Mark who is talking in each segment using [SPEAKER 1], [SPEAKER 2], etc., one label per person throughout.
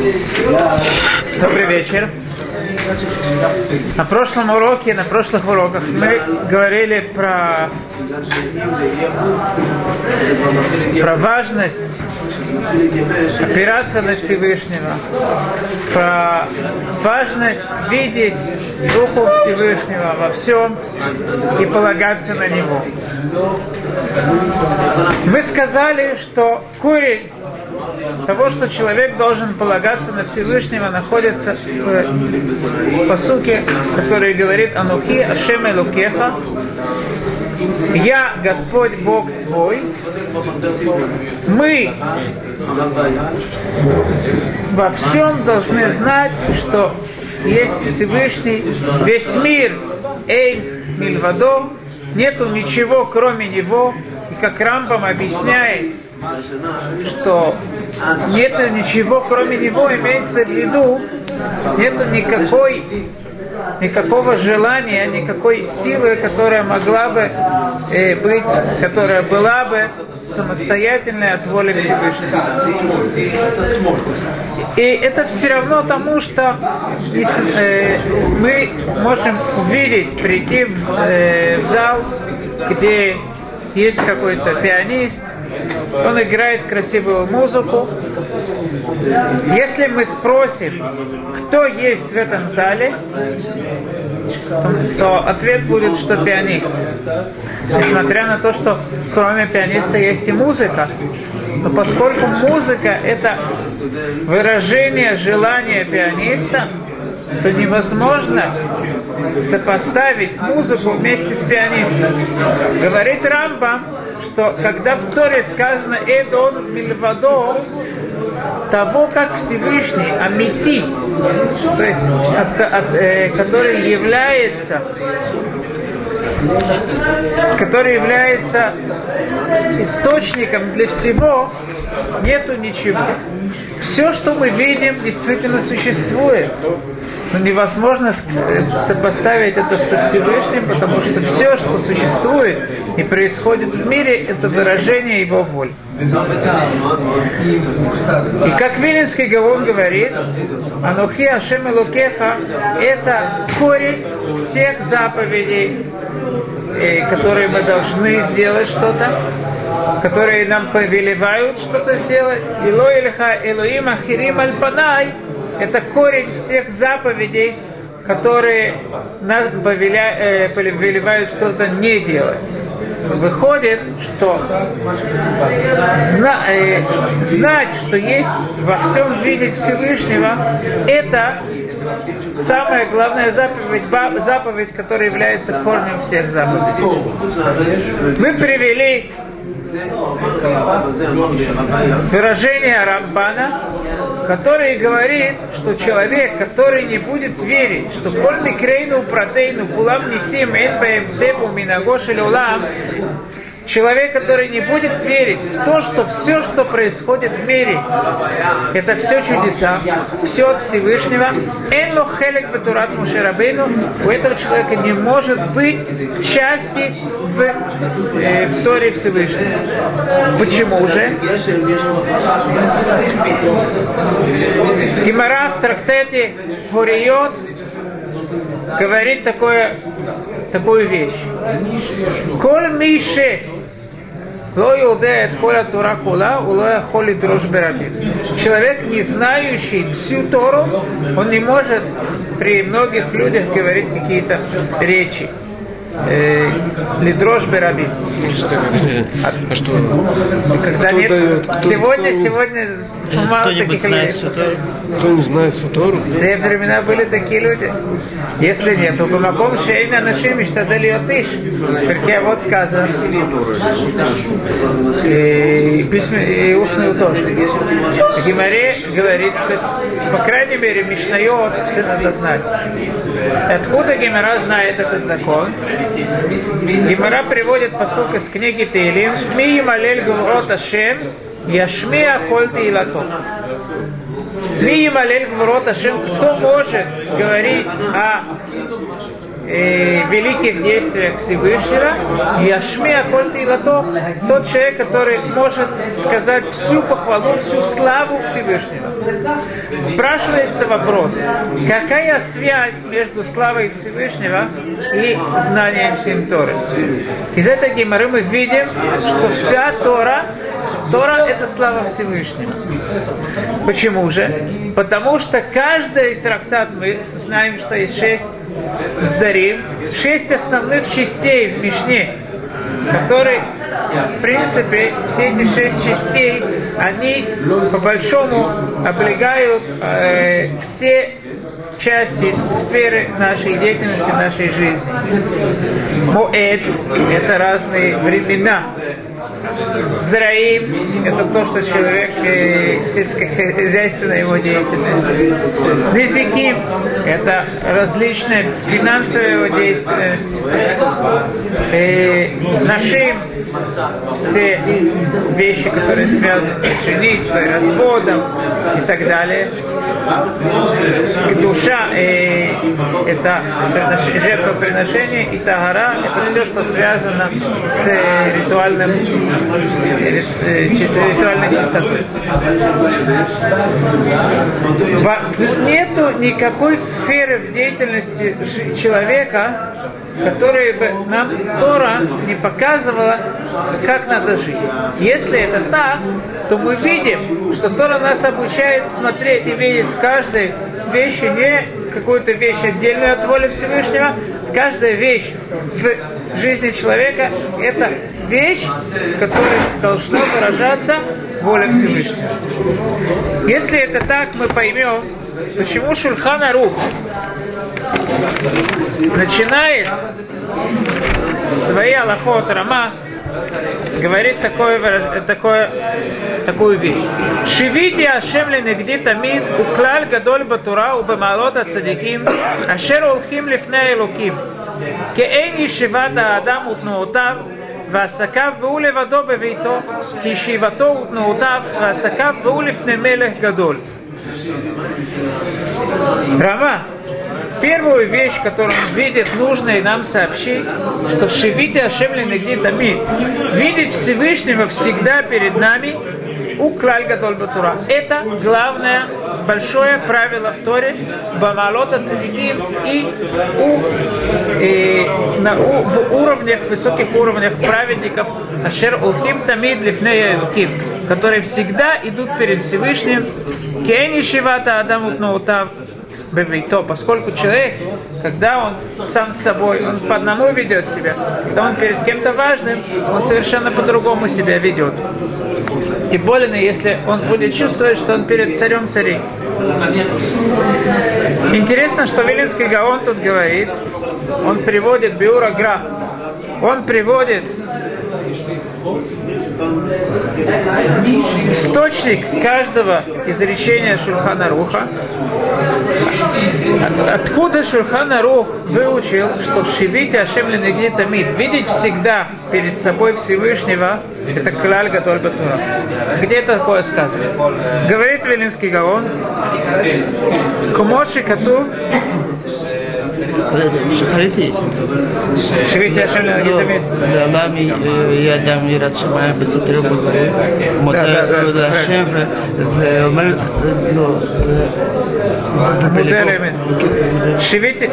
[SPEAKER 1] Добрый вечер. На прошлом уроке, на прошлых уроках мы говорили про, про важность опираться на Всевышнего, про важность видеть Духу Всевышнего во всем и полагаться на Него. Мы сказали, что корень того, что человек должен полагаться на Всевышнего, находится в посуке, который говорит «Анухи Ашем Элукеха», «Я Господь Бог твой». Мы во всем должны знать, что есть Всевышний, весь мир, Эй, Мильвадо, нету ничего кроме Него, и как Рамбам объясняет, что нет ничего кроме него, имеется в виду, нету никакой никакого желания, никакой силы, которая могла бы э, быть, которая была бы самостоятельной от воли Всевышнего. И это все равно тому, что э, мы можем увидеть, прийти в, э, в зал, где есть какой-то пианист, он играет красивую музыку. Если мы спросим, кто есть в этом зале, то, ответ будет, что пианист. Несмотря на то, что кроме пианиста есть и музыка. Но поскольку музыка это выражение желания пианиста, то невозможно сопоставить музыку вместе с пианистом. Говорит Рамбам, что когда в Торе сказано «Эдон мильвадо», того, как Всевышний Амити, то есть от, от, э, который является который является источником для всего, нету ничего. Все, что мы видим, действительно существует. Но невозможно сопоставить это со Всевышним, потому что все, что существует и происходит в мире, это выражение его воли. И как Вилинский Гавон говорит, Анухи Ашем Лукеха это корень всех заповедей, э, которые мы должны сделать что-то, которые нам повелевают что-то сделать. Ило Ильха Элоим Ахирим Альпанай это корень всех заповедей, которые нас повеля, э, что-то не делать. Выходит, что зна, э, знать, что есть во всем виде Всевышнего, это самая главная заповедь, заповедь, которая является корнем всех заповедей. Мы привели выражение Рамбана, который говорит, что человек, который не будет верить, что коль микрейну протейну кулам несим эн бэм депу минагошель улам, Человек, который не будет верить в то, что все, что происходит в мире, это все чудеса, все от Всевышнего. Энло хелек бетурат мушерабейну, у этого человека не может быть части в, э, в Торе Всевышнего. Почему же? Гимара в трактете Хуриот говорит такое, такую вещь. Коль мише ло юдеет коля тура кула, уло холи друж Человек, не знающий всю Тору, он не может при многих людях говорить какие-то речи. Э, Лидрош Бераби.
[SPEAKER 2] А что?
[SPEAKER 1] Когда
[SPEAKER 2] кто
[SPEAKER 1] нет,
[SPEAKER 2] дает? Кто,
[SPEAKER 1] сегодня,
[SPEAKER 2] кто,
[SPEAKER 1] сегодня мало таких людей.
[SPEAKER 2] кто не знает Сутору?
[SPEAKER 1] В те времена были такие люди. Если нет, то Бамаком Шейна Нашим Иштадали Отиш. Как вот сказано. И, письме, и устный утор. Гимаре говорит, то есть, по крайней мере, Мишнайот все надо знать. Откуда Гимара знает этот закон? Гимара приводит посылку из книги Тейлим. Ми малель гвурот Ашем, яшми ахоль тилато. Ми малель гвурот Ашем, кто может говорить о э, великих действиях Всевышнего, Яшми Аколь Тилато, тот человек, который может сказать всю похвалу, всю славу Всевышнего. Спрашивается вопрос, какая связь между славой Всевышнего и знанием всем Торы? Из этой геморы мы видим, что вся Тора Тора – это слава Всевышнего. Почему же? Потому что каждый трактат, мы знаем, что есть шесть сдарим, шесть основных частей в Мишне, которые, в принципе, все эти шесть частей, они по большому облегают э, все части сферы нашей деятельности, нашей жизни. Моэд – это разные времена. Зраим – это то, что человек э, сельскохозяйственная его деятельность. Низиким – это различная финансовая его деятельность. Э, нашим – все вещи, которые связаны с женитьбой, разводом и так далее. Душа э, – это жертвоприношение, и тагара – это все, что связано с ритуальным ритуальной чистотой. Нету никакой сферы в деятельности человека, которой бы нам Тора не показывала, как надо жить. Если это так, то мы видим, что Тора нас обучает смотреть и видеть в каждой вещи не какую-то вещь отдельную от воли Всевышнего. Каждая вещь в жизни человека – это вещь, в которой должно выражаться воля Всевышнего. Если это так, мы поймем, почему Шульхана Рух начинает свои Аллахот Рама говорит такое, такое, такую вещь. Шивити Ашем לנגדי תמיד הוא כלל גדול בתורה ובמעלות הצדיקים אשר הולכים לפני האלוקים. כאין ישיבת האדם ותנועותיו ועסקיו והוא לבדו בביתו, כי ישיבתו ותנועותיו ועסקיו והוא לפני מלך גדול. Рама, первую вещь, которую он видит, нужно и нам сообщить, что Шивите Ашемли Нагди Тамид, видеть Всевышнего всегда перед нами, у Клаль Гадоль Батура. Это главное большое правило в Торе. Бамалота Цадиким и, у, и на, у, в уровнях, высоких уровнях праведников Ашер Улхим Тамид Лифнея Элуким, которые всегда идут перед Всевышним. Кени Шивата Адамут Ноутав бебейто, поскольку человек, когда он сам с собой, он по одному ведет себя, когда он перед кем-то важным, он совершенно по-другому себя ведет. Тем более, если он будет чувствовать, что он перед царем царей. Интересно, что Вилинский Гаон тут говорит, он приводит Биура Гра, он приводит источник каждого изречения Шульхана Руха, откуда Шульхана Рух выучил, что Шивите Ленегни Тамид, видеть всегда перед собой Всевышнего, это Клаль Гадоль Батура. Где такое сказано? Говорит Велинский Гаон, Кумоши Кату
[SPEAKER 3] שחרית יש.
[SPEAKER 1] שחרית השם להגיד תמיד.
[SPEAKER 3] ועמי ידם יראת שמיים בסתר ובגלל מותר להשם ואומר לו
[SPEAKER 1] מודה לאמת. שיוויתי,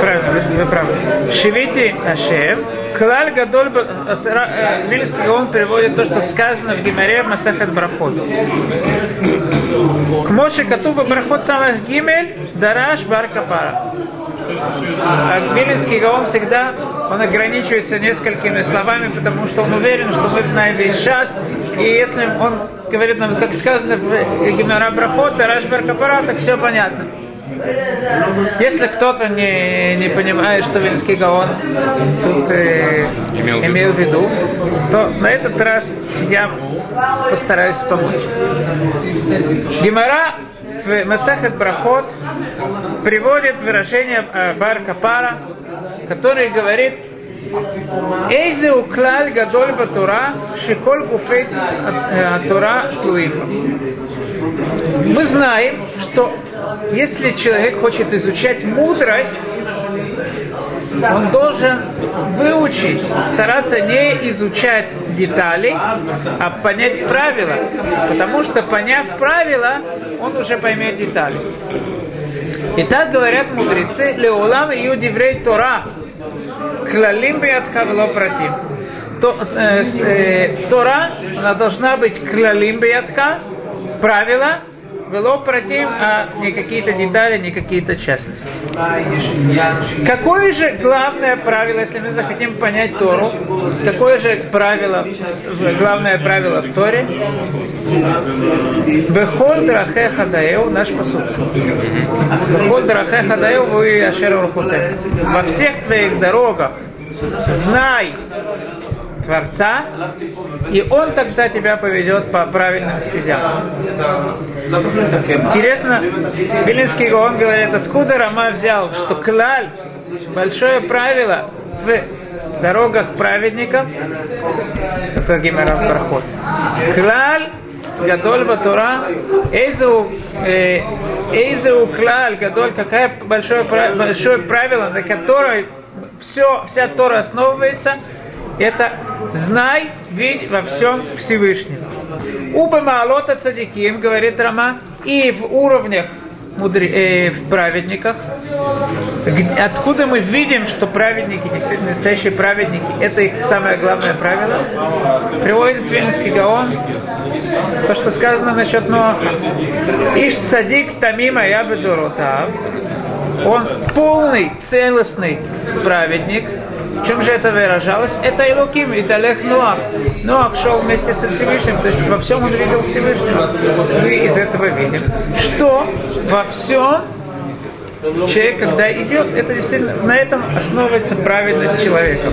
[SPEAKER 1] правильно, вы правы. Шивити Ашем, Клаль Гадоль, Вильский он переводит то, что сказано в Гимаре Масахат Брахот. К Моше Катуба Брахот самых Гимель, Дараш Бар Капара. А Вилинский Гаон всегда он ограничивается несколькими словами, потому что он уверен, что мы знаем весь шас. И если он говорит нам, как сказано в Гимара Брахот, Дараш Бар Капара, так все понятно. Если кто-то не, не понимает, что Вильнский Гаон тут э, имел, имел в виду, то на этот раз я постараюсь помочь. Гимара в Масахат Брахот приводит выражение э, Барка Пара, который говорит, Эйзе уклаль гадоль батура шиколь гуфей э, а тура туим. Мы знаем, что если человек хочет изучать мудрость, он должен выучить, стараться не изучать детали, а понять правила. Потому что поняв правила, он уже поймет детали. И так говорят мудрецы, Леолам и Юдиврей Тора, Клалим биатха вело против. Тора, она должна быть клалим биатха, правила, вело против, а не какие-то детали, не какие-то частности. Какое же главное правило, если мы захотим понять Тору, какое же правило, главное правило в Торе? Бехоль драхе наш посуд. Бехоль драхе хадаев, вы ашер Во всех твоих дорогах знай Творца, и Он тогда тебя поведет по правильным стезям. Интересно, Вилинский Гаон говорит, откуда Рама взял, что клаль, большое правило в дорогах праведников, это Гимерав проход. Клаль Гадоль Батура, Эйзу, э, Эйзу Клаль, Гадоль, какое большое, большое правило, на которое все, вся Тора основывается, это знай, видь во всем Всевышнем. Уба Маалота Цадиким, говорит Рама, и в уровнях мудре, э, в праведниках, откуда мы видим, что праведники, действительно настоящие праведники, это их самое главное правило, приводит Вильнинский Гаон, то, что сказано насчет Ноаха. Иш цадик тамима я бедуротав, он полный, целостный праведник. В чем же это выражалось? Это Илуким, это Лех Нуах. Нуах шел вместе со Всевышним, то есть во всем он видел Всевышнего. Мы из этого видим, что во всем человек, когда идет, это действительно на этом основывается праведность человека.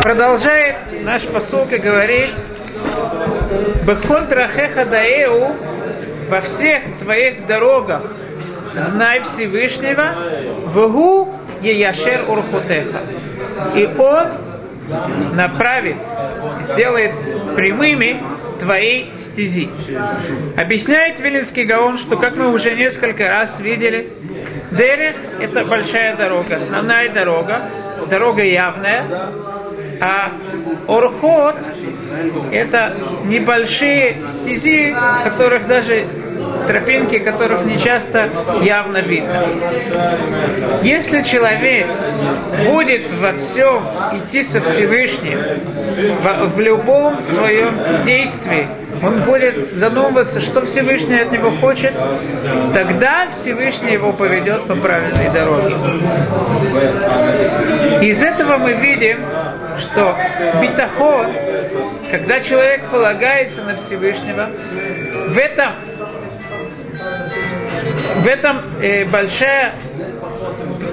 [SPEAKER 1] Продолжает наш посылка и говорит, Бехоль трахеха даэу во всех твоих дорогах знай Всевышнего, вгу еяшер урхутеха. И он направит, сделает прямыми твои стези. Объясняет Вилинский Гаон, что, как мы уже несколько раз видели, Дерех – это большая дорога, основная дорога, дорога явная, а Орхот – это небольшие стези, которых даже тропинки, которых не часто явно видно. Если человек будет во всем идти со Всевышним, в, в любом своем действии, он будет задумываться, что Всевышний от него хочет, тогда Всевышний его поведет по правильной дороге. Из этого мы видим, что битахон, когда человек полагается на Всевышнего, в этом в этом э, большое,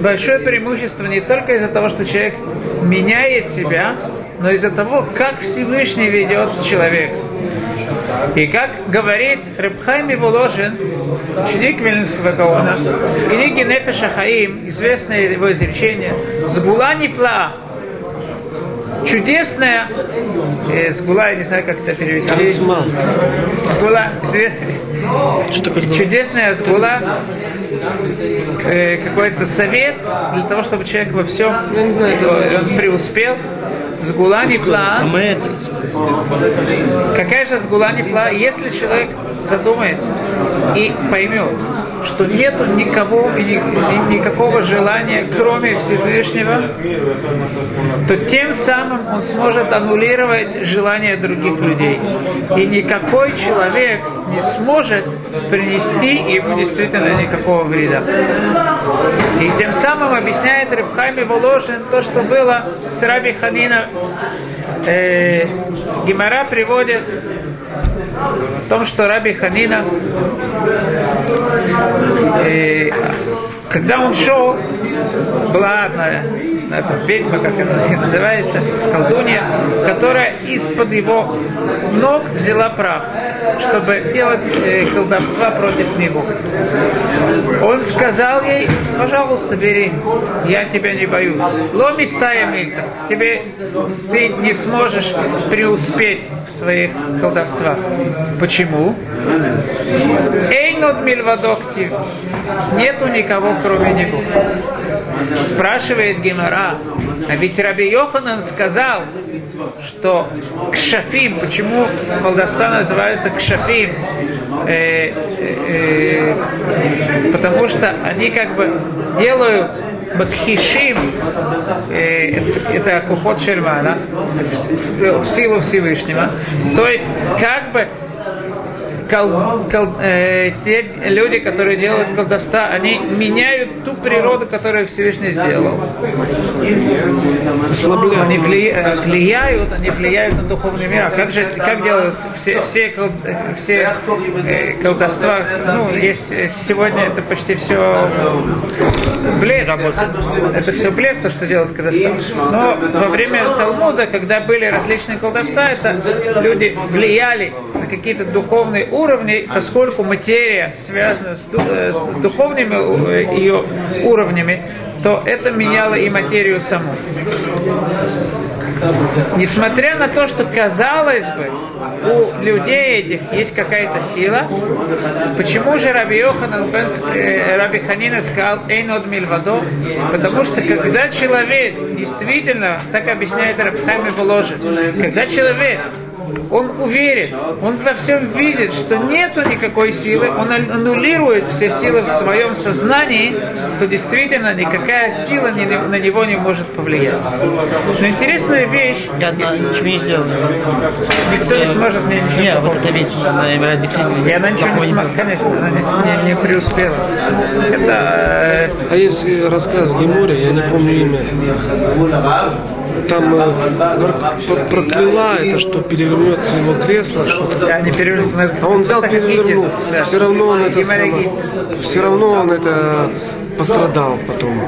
[SPEAKER 1] большое преимущество не только из-за того, что человек меняет себя, но из-за того, как Всевышний ведет с. И как говорит Рыбхайм Воложин, ученик Вильнинского Гаона, в книге Нефеша Хаим, известное его изречение, «Сгула нефла, чудесная э, сгула, я не знаю, как это перевести. Сгула, чудесная сгула, э, какой-то совет для того, чтобы человек во всем он преуспел. Сгула нефла. Какая же сгула нефла? Если человек задумается и поймет, что нет никого, ни, никакого желания, кроме Всевышнего, то тем самым он сможет аннулировать желания других людей. И никакой человек не сможет принести ему действительно никакого вреда. И тем самым объясняет Рыбхайми Воложин то, что было с Раби Ханина. Э, Гимара приводит в том, что Раби Ханина, э, когда он шел, была одна, там, ведьма, как она называется, колдунья, которая из-под его ног взяла прах, чтобы делать э, колдовства против него. Он сказал ей, пожалуйста, бери, я тебя не боюсь. Ломи стая мильта, тебе ты не сможешь преуспеть в своих колдовствах. Почему? Эйнод мильвадокти. Нету никого, кроме него. Спрашивает Гемора, а ведь Раби Йоханан сказал, что кшафим, почему колдовства называются кшафим? Э, э, э, потому что они как бы делают Макхишим, э, это Кухот Шермана, в силу Всевышнего. То есть, как бы кол, кол, э, те люди, которые делают колдовства, они меняют ту природу, которую Всевышний сделал. Они э, влияют, они влияют на духовный мир. А как же, как делают все, все, кол, все э, колдовства? Ну, есть сегодня это почти все блеф. Это все блеф, то, что делают колдовства. Но во время Талмуда, когда были различные колдовства, это люди влияли на какие-то духовные уровни, уровней, поскольку материя связана с, э, с духовными э, ее уровнями, то это меняло и материю саму. Несмотря на то, что казалось бы, у людей этих есть какая-то сила, почему же Раби Йоханан бен, э, Раби Ханина сказал «Эйнод мильвадо»? Потому что когда человек действительно, так объясняет Рабхами Воложин, когда человек он уверен, он во всем видит, что нету никакой силы, он аннулирует все силы в своем сознании, то действительно никакая сила на него не может повлиять. Но интересная вещь...
[SPEAKER 3] Я ничего не сделал.
[SPEAKER 1] Никто не сможет мне ничего
[SPEAKER 3] Нет, вот это ведь
[SPEAKER 1] И она ничего не смогла, конечно, она не, не преуспела. Это...
[SPEAKER 2] Э, а есть рассказ Геморя, я не помню имя там э, прокляла это, что перевернется его кресло, что-то.
[SPEAKER 1] Да.
[SPEAKER 2] А он взял, перевернул. Да. Все равно он это все равно он это пострадал потом.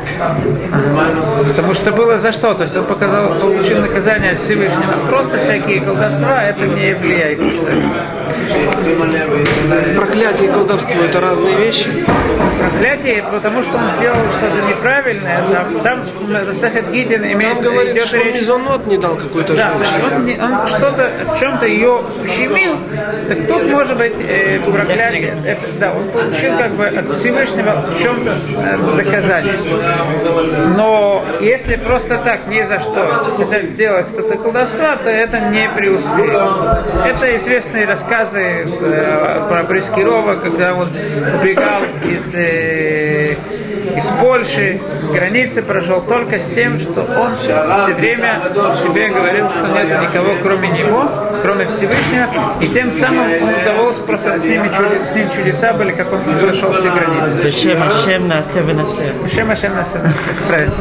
[SPEAKER 1] Потому что было за что. То есть он показал, получил наказание от Всевышнего. Просто всякие колдовства, это не влияет.
[SPEAKER 2] Проклятие и колдовство это разные вещи?
[SPEAKER 1] Проклятие, потому что он сделал что-то неправильное. Там, там Сахат Гитин имеет...
[SPEAKER 2] Он говорит, что речь... мезонот не дал какой-то
[SPEAKER 1] да. Он, он что-то, в чем-то ее ущемил, так тут может быть э, проклятие. Это, да, он получил как бы от Всевышнего в чем-то э, доказание. Но если просто так, ни за что это сделать кто-то колдовство, то это не преуспеет. Это известные рассказы э, про Брискирова, когда он убегал из э, из Польши, границы прошел только с тем, что он все время себе говорил, что нет никого кроме него, кроме Всевышнего, и тем самым он удоволствовался, просто с, ними, с ним чудеса были, как он прошел все границы.
[SPEAKER 3] Бешем Ашем на
[SPEAKER 1] Бешем Ашем на правильно.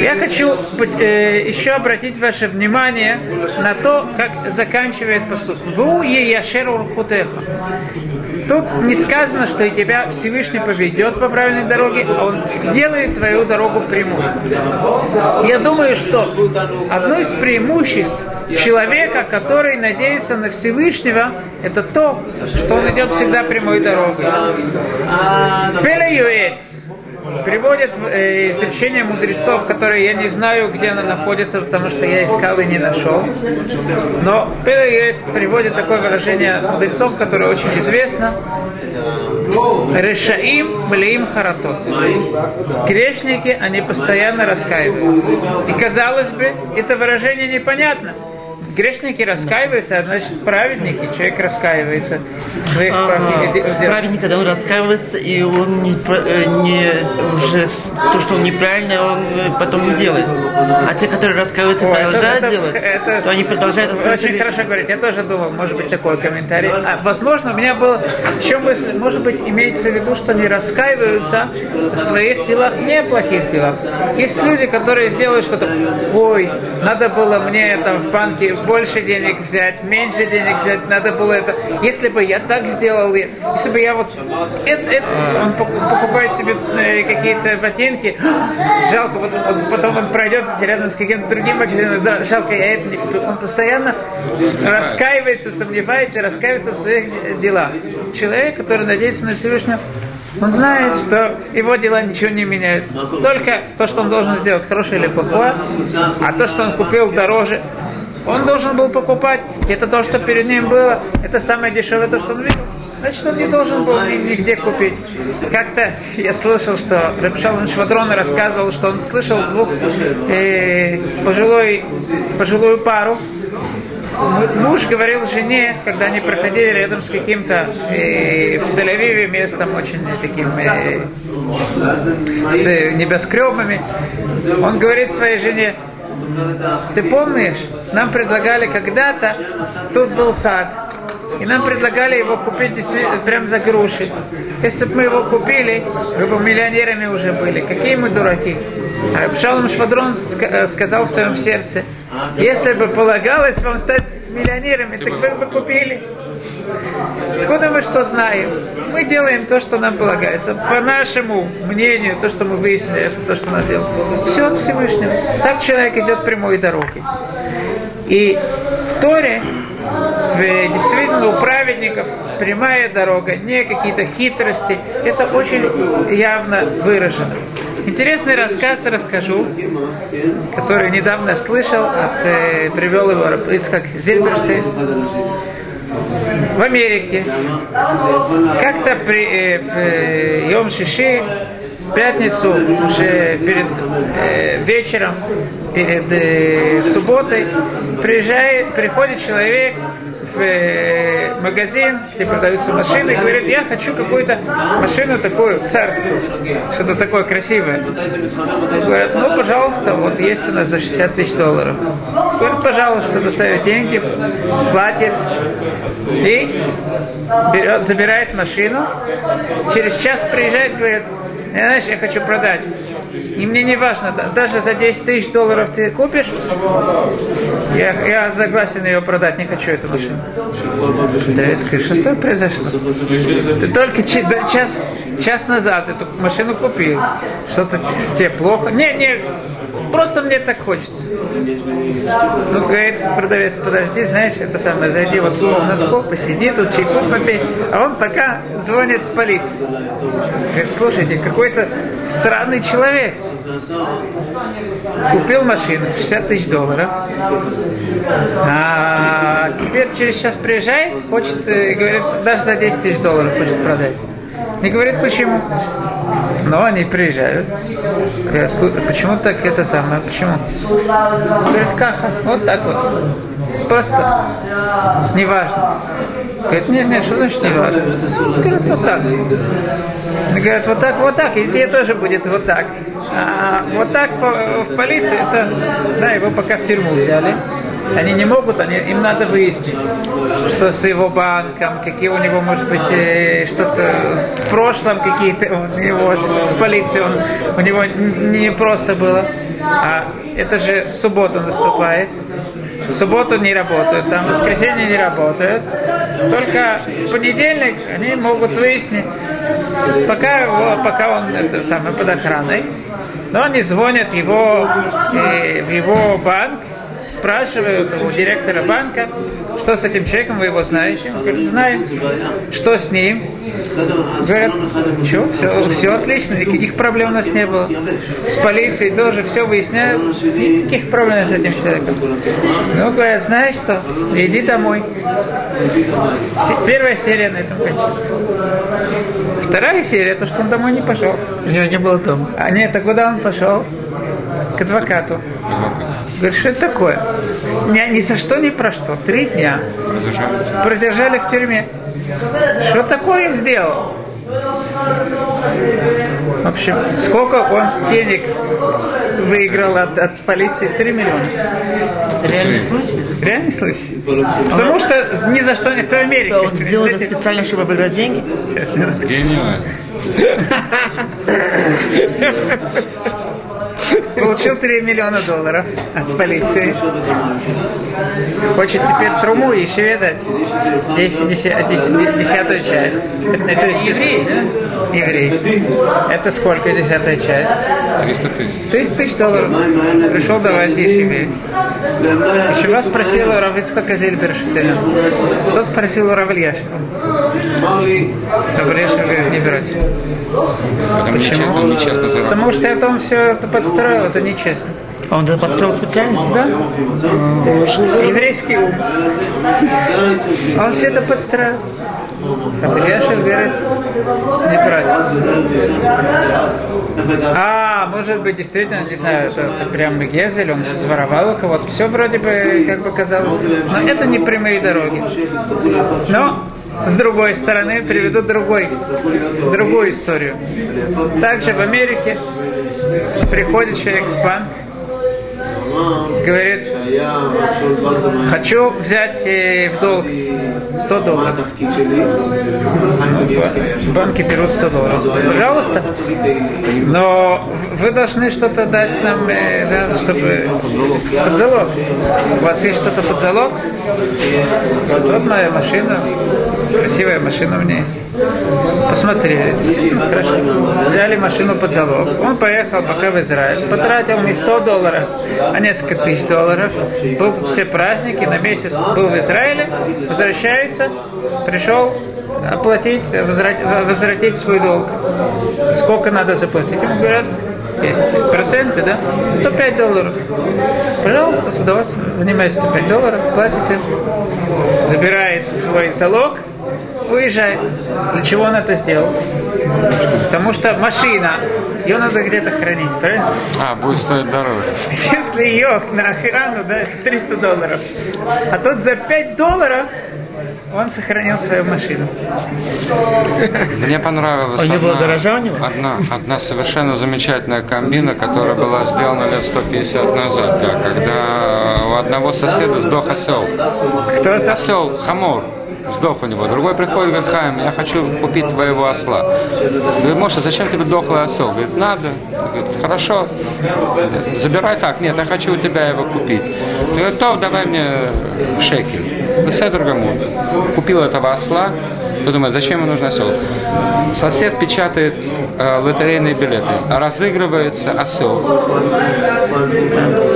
[SPEAKER 1] Я хочу э, еще обратить ваше внимание на то, как заканчивает посуд. Ву е яшер Тут не сказано, что и тебя Всевышний поведет по правильной дороге, он сделает твою дорогу прямой. Я думаю, что одно из преимуществ человека, который надеется на Всевышнего, это то, что он идет всегда прямой дорогой. Пелеюэц приводит э, изречение мудрецов, которые я не знаю, где она находится, потому что я искал и не нашел. Но есть приводит такое выражение мудрецов, которое очень известно. Решаим млеим харатот. Грешники, они постоянно раскаиваются. И казалось бы, это выражение непонятно грешники раскаиваются, а значит праведники, человек раскаивается своих
[SPEAKER 3] а, Праведник, когда он раскаивается, и он не, э, не уже то, что он неправильно, он э, потом не делает. А те, которые раскаиваются, О, продолжают это, делать, это, то они продолжают
[SPEAKER 1] оставаться. Очень хорошо говорить. Я тоже думал, может быть, такой комментарий. А, возможно, у меня было еще мысль, может быть, имеется в виду, что они раскаиваются в своих делах, неплохих делах. Есть люди, которые сделают что-то, ой, надо было мне там в банке больше денег взять, меньше денег взять, надо было это. Если бы я так сделал, если бы я вот это, это, он покупает себе э, какие-то ботинки, жалко, вот, вот, потом он пройдет рядом с каким-то другим магазином, жалко, я это не купил. Он постоянно раскаивается, сомневается, раскаивается в своих делах. Человек, который надеется на Всевышнего, он знает, что его дела ничего не меняют. Только то, что он должен сделать, хорошее или плохое, а то, что он купил дороже, он должен был покупать. Это то, что перед ним было, это самое дешевое, то, что он видел. Значит, он не должен был нигде купить. Как-то я слышал, что Рабшалан Швадрон рассказывал, что он слышал двух э, пожилой, пожилую пару, муж говорил жене, когда они проходили рядом с каким-то э, в Тель-Авиве местом очень таким э, с небоскребами, он говорит своей жене, ты помнишь, нам предлагали когда-то, тут был сад, и нам предлагали его купить прям за груши. Если бы мы его купили, вы бы миллионерами уже были. Какие мы дураки. А Пшалом Швадрон э, сказал в своем сердце, если бы полагалось вам стать миллионерами, так вы бы купили. Откуда мы что знаем? Мы делаем то, что нам полагается. По нашему мнению, то, что мы выяснили, это то, что надо делать. Все от Всевышнего. Так человек идет прямой дорогой. И в Торе действительно у праведников прямая дорога, не какие-то хитрости. Это очень явно выражено. Интересный рассказ расскажу, который недавно слышал, от, э, привел его Ицхак Зильберштейн в Америке. Как-то при, э, в э, Йом Шиши пятницу, уже перед э, вечером, перед э, субботой, приезжает, приходит человек э, магазин, где продаются машины, и говорит, я хочу какую-то машину такую царскую, что-то такое красивое. Говорят, ну, пожалуйста, вот есть у нас за 60 тысяч долларов. Говорит, пожалуйста, доставит деньги, платит и берет, забирает машину. Через час приезжает, говорит, знаешь, я хочу продать. И мне не важно, даже за 10 тысяч долларов ты купишь, я, я согласен ее продать, не хочу эту машину. Давид говорит, что произошло? Ты только час, час назад эту машину купил. Что-то тебе плохо? Не, не, просто мне так хочется. Ну, говорит продавец, подожди, знаешь, это самое, зайди вот в комнатку, посиди тут, чайку попей. А он пока звонит в полицию. Говорит, слушайте, какой-то странный человек. Купил машину, 60 тысяч долларов. А теперь через час приезжает, хочет, э, говорит, даже за 10 тысяч долларов хочет продать. Не говорит почему. Но они приезжают. Почему так это самое? Почему? Говорит, каха. Вот так вот. Просто неважно. Говорит, нет, нет, что значит неважно? Говорит, вот так. Они говорят, вот так, вот так, и тебе тоже будет вот так. А вот так в полиции, это, да, его пока в тюрьму взяли. Они не могут, они, им надо выяснить, что с его банком, какие у него, может быть, э, что-то в прошлом какие-то у него с, полицией, он, у него не просто было. А это же суббота наступает. В субботу не работают, там в воскресенье не работают. Только в понедельник они могут выяснить, пока, его, пока он это самое, под охраной. Но они звонят его, э, в его банк, спрашивают у директора банка, что с этим человеком, вы его знаете? Он говорит, знаем. Что с ним? Говорят, что, все, все отлично, никаких проблем у нас не было. С полицией тоже все выясняют, никаких проблем с этим человеком. Ну, говорят, знаешь что, иди домой. Первая серия на этом кончается. Вторая серия, то, что он домой не пошел.
[SPEAKER 3] Я не был дома.
[SPEAKER 1] А нет, а куда он пошел? К адвокату. Говорит, что это такое? Ни, ни за что, ни про что. Три дня. Продержали в тюрьме. Что такое сделал? В общем, сколько он денег выиграл от, от полиции? Три миллиона.
[SPEAKER 3] Реальный случай?
[SPEAKER 1] Реальный случай. Потому что ни за что не это Америка.
[SPEAKER 3] Он сделал это специально, чтобы выиграть деньги?
[SPEAKER 4] Гениально.
[SPEAKER 1] получил 3 миллиона долларов от полиции. Хочет теперь труму еще дать. 10, 10, 10, десятую часть. Это, то есть, еврей, да? Еврей. Это сколько десятая часть?
[SPEAKER 4] 300 тысяч.
[SPEAKER 1] 300 тысяч долларов. Пришел давать еврей. Еще раз спросил у Равицкака Зельберштейна. Кто спросил у Равильяшева? Равильяшев говорит, не брать.
[SPEAKER 4] Потому нечестно, он нечестно заработал.
[SPEAKER 1] Потому что это он все это подстроил, это нечестно.
[SPEAKER 3] А он это подстроил специально?
[SPEAKER 1] Да? Еврейский ум. Он все это подстроил. А Ильяшев говорит, не брать. А, может быть, действительно, не знаю, это, это прям Гезель, он своровал у кого-то. Все вроде бы, как бы казалось. Но это не прямые дороги. Но с другой стороны, приведу другой, другую историю. Также в Америке приходит человек в банк, говорит, хочу взять э, в долг 100 долларов. В банке берут 100 долларов. Пожалуйста. Но вы должны что-то дать нам, э, да, чтобы под залог. У вас есть что-то под залог? Вот моя машина. Красивая машина меня есть. Посмотрели. Хорошо. Взяли машину под залог. Он поехал пока в Израиль. Потратил не 100 долларов, а несколько тысяч долларов. Был все праздники, на месяц был в Израиле. Возвращается, пришел оплатить, возвратить, возвратить свой долг. Сколько надо заплатить? Ему говорят, есть проценты, да? 105 долларов. Пожалуйста, с удовольствием. Занимает 105 долларов, платит им. Забирает свой залог, уезжает. Для чего он это сделал? Потому что машина, ее надо где-то хранить, правильно?
[SPEAKER 4] А, будет стоить дороже.
[SPEAKER 1] Если ее на охрану, да, 300 долларов. А тут за 5 долларов он сохранил свою машину.
[SPEAKER 4] Мне понравилась
[SPEAKER 3] Он
[SPEAKER 4] одна,
[SPEAKER 3] дорожа у него?
[SPEAKER 4] одна, одна совершенно замечательная комбина, которая была сделана лет 150 назад, да, когда у одного соседа сдох осел.
[SPEAKER 1] Кто это?
[SPEAKER 4] Осел, хамор, сдох у него. Другой приходит, говорит, Хайм, я хочу купить твоего осла. Говорит, Моша, зачем тебе дохлый осел? Говорит, надо. Говорит, хорошо, забирай так. Нет, я хочу у тебя его купить. Говорит, то давай мне шекель. Беседр Гамур. Купил этого осла, подумай, зачем ему нужен осел? Сосед печатает э, лотерейные билеты, разыгрывается осел.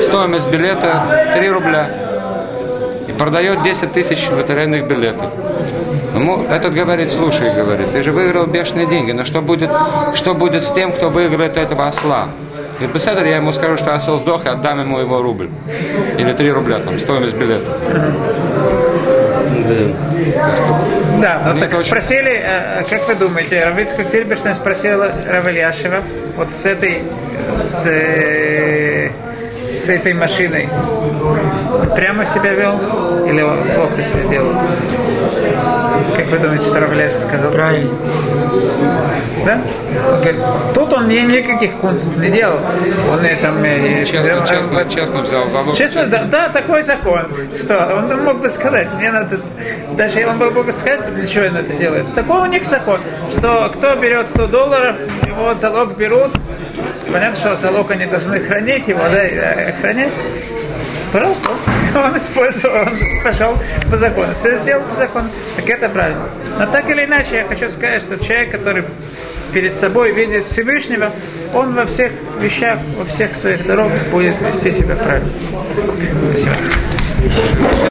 [SPEAKER 4] Стоимость билета 3 рубля продает 10 тысяч лотерейных билетов. Ему этот говорит, слушай, говорит, ты же выиграл бешеные деньги, но что будет, что будет с тем, кто выиграет этого осла? Говорит, беседер, я ему скажу, что осел сдох, и отдам ему его рубль. Или 3 рубля, там, стоимость билета.
[SPEAKER 1] Да, ну
[SPEAKER 4] Мне
[SPEAKER 1] так
[SPEAKER 4] очень-
[SPEAKER 1] спросили, э, как вы думаете, Равицкак Тильбешна спросила Равельяшева вот с этой, с, э, с этой машиной. Прямо себя вел или он плохо себя сделал? Как вы думаете, что Равельяшев сказал?
[SPEAKER 3] Правильно.
[SPEAKER 1] Да? Он говорит, тут он ни, никаких кунстов не делал. Он и там...
[SPEAKER 4] Честно,
[SPEAKER 1] э,
[SPEAKER 4] честно,
[SPEAKER 1] э,
[SPEAKER 4] честно взял залог.
[SPEAKER 1] Честно, да, да, такой закон. Что? Он мог бы сказать, мне надо, даже он мог бы сказать, для чего он это делает. Такой у них закон, что кто берет 100 долларов, его залог берут. Понятно, что залог они должны хранить его, да, э, хранить. Пожалуйста, он использовал, он пошел по закону. Все сделал по закону. Так это правильно. Но так или иначе, я хочу сказать, что человек, который перед собой видит Всевышнего, он во всех вещах, во всех своих дорогах будет вести себя правильно. Спасибо.